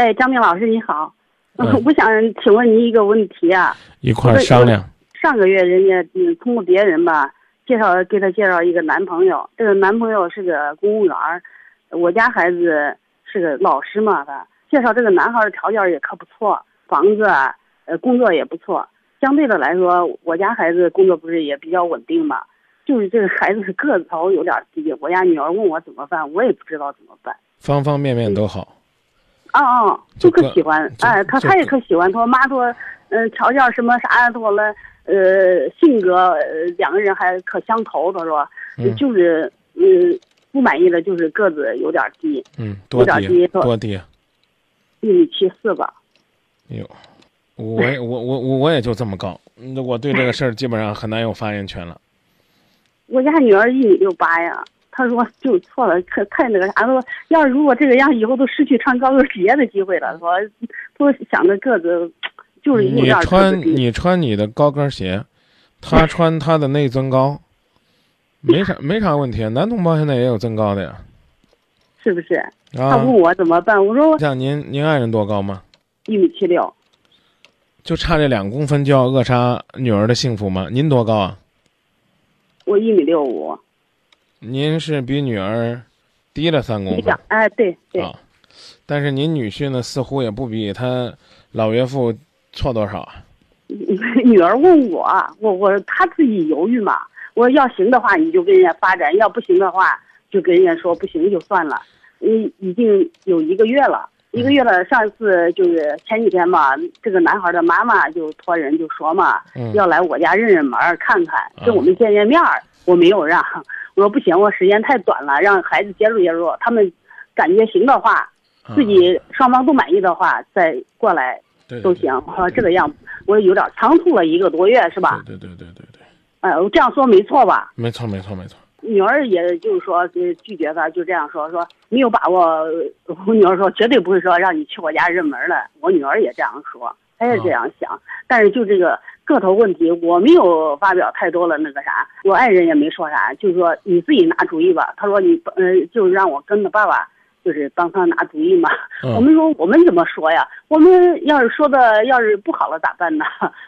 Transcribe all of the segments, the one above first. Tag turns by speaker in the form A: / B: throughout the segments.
A: 哎，张明老师你好，
B: 嗯
A: 我想请问您一个问题啊。
B: 一块儿商量。
A: 上个月人家嗯通过别人吧介绍给他介绍一个男朋友，这个男朋友是个公务员儿，我家孩子是个老师嘛，他介绍这个男孩的条件也可不错，房子啊，呃工作也不错。相对的来说，我家孩子工作不是也比较稳定嘛，就是这个孩子个子头有点低，我家女儿问我怎么办，我也不知道怎么办。
B: 方方面面都好。
A: 啊啊，
B: 就
A: 可喜欢，
B: 就
A: 哎，他他也可喜欢。他说妈说，嗯、条件什么啥多了，呃，性格呃两个人还可相投。他说，
B: 嗯
A: 就是嗯不满意的就是个子有点低，
B: 嗯，多低多低啊！
A: 一米七四吧。
B: 哎呦，我也我我我我也就这么高，嗯我对这个事儿基本上很难有发言权了。
A: 我家女儿一米六八呀，她说就错了，可太那个啥。她说要是如果这个样，以后都失去穿高跟鞋的机会了。说都想着个子就是有
B: 你穿。你穿你的高跟鞋，他穿他的内增高，没啥没啥问题啊。男同胞现在也有增高的呀。
A: 是不是？她
B: 啊
A: 问，我怎么办，我说
B: 像您您爱人多高吗？
A: 一米七六。
B: 就差这两公分就要扼杀女儿的幸福吗？您多高啊？
A: 我一米六五，
B: 您是比女儿低了三公分
A: 哎，对对，
B: 啊，但是您女婿呢，似乎也不比他老岳父错多少啊。
A: 女儿问我，我我他自己犹豫嘛，我要行的话你就跟人家发展，要不行的话就跟人家说不行就算了。嗯，已经有一个月了，一个月了。上一次就是前几天嘛，这个男孩的妈妈就托人就说嘛，
B: 嗯
A: 要来我家认认门看看，
B: 啊
A: 跟我们见见面儿。我没有让，我说不行，我时间太短了，让孩子接触接触。他们感觉行的话，
B: 啊
A: 自己双方都满意的话，再过来
B: 对
A: 都行。我说这个样，我有点仓促了一个多月，是吧？
B: 对对对对对对，
A: 哎，我这样说没错吧？
B: 没错没错没错。
A: 女儿也就是说呃拒绝他，就这样说说没有把握。我女儿说绝对不会说让你去我家认门了。我女儿也这样说，她也这样想。但是就这个个头问题，我没有发表太多的那个啥，我爱人也没说啥，就是说你自己拿主意吧。他说你呃，就是让我跟着爸爸，就是帮他拿主意嘛。
B: 嗯
A: 我们说我们怎么说呀？我们要是说的要是不好了咋办呢？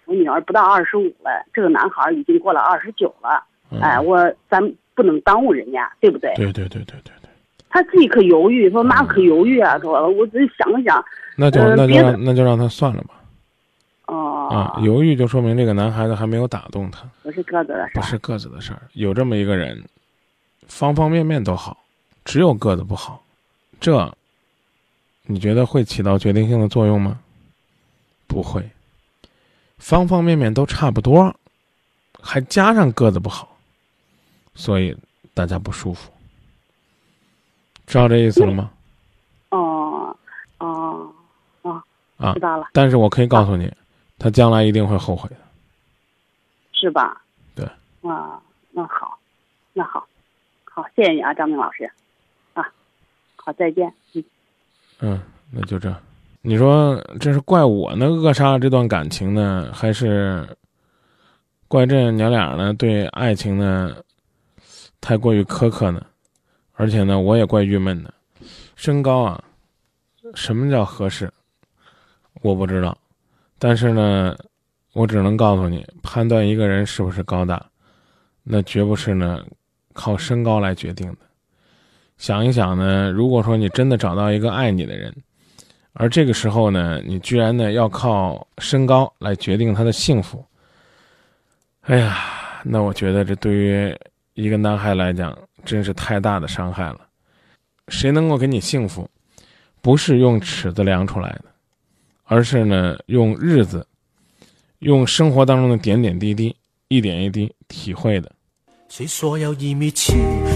A: 我女儿不到二十五了，这个男孩已经过了二十九了。
B: 嗯
A: 哎，我咱不能耽误人家，对不对？
B: 对对对对对对，
A: 他自己可犹豫，说妈可犹豫啊，说我只是想想，
B: 那就那就那就让他算了吧。
A: 哦，
B: 啊，犹豫就说明这个男孩子还没有打动他，
A: 不是个子的事儿，
B: 不是个子的事儿。有这么一个人，方方面面都好，只有个子不好，这你觉得会起到决定性的作用吗？不会，方方面面都差不多，还加上个子不好，所以大家不舒服。知道这意思了吗？
A: 哦，哦，哦，
B: 啊
A: 知道了，
B: 但是我可以告诉你，他将来一定会后悔的。
A: 是吧？
B: 对，
A: 啊，那好，那好，好，谢谢你啊，张明老师，啊，好，再见，嗯。
B: 嗯，那就这。你说这是怪我呢扼杀了这段感情呢，还是怪这娘俩呢对爱情呢太过于苛刻呢？而且呢，我也怪郁闷的。身高啊，什么叫合适？我不知道，但是呢，我只能告诉你，判断一个人是不是高大，那绝不是呢靠身高来决定的。想一想呢，如果说你真的找到一个爱你的人，而这个时候呢，你居然呢要靠身高来决定他的幸福，哎呀，那我觉得这对于一个男孩来讲，真是太大的伤害了。谁能够给你幸福，不是用尺子量出来的，而是呢用日子，用生活当中的点点滴滴，一点一滴体会的。
C: 谁说要一米七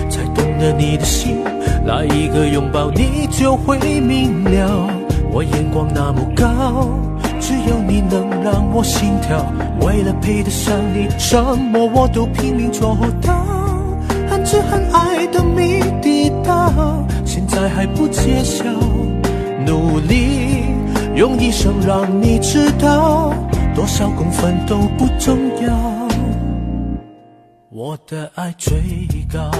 C: 才懂得你的心？来一个拥抱你就会明了。我眼光那么高，只有你能让我心跳。为了配得上你，什么我都拼命做到。很知很爱的谜底到，现在还不揭晓。努力用一生让你知道，多少公分都不重要。我的爱最高。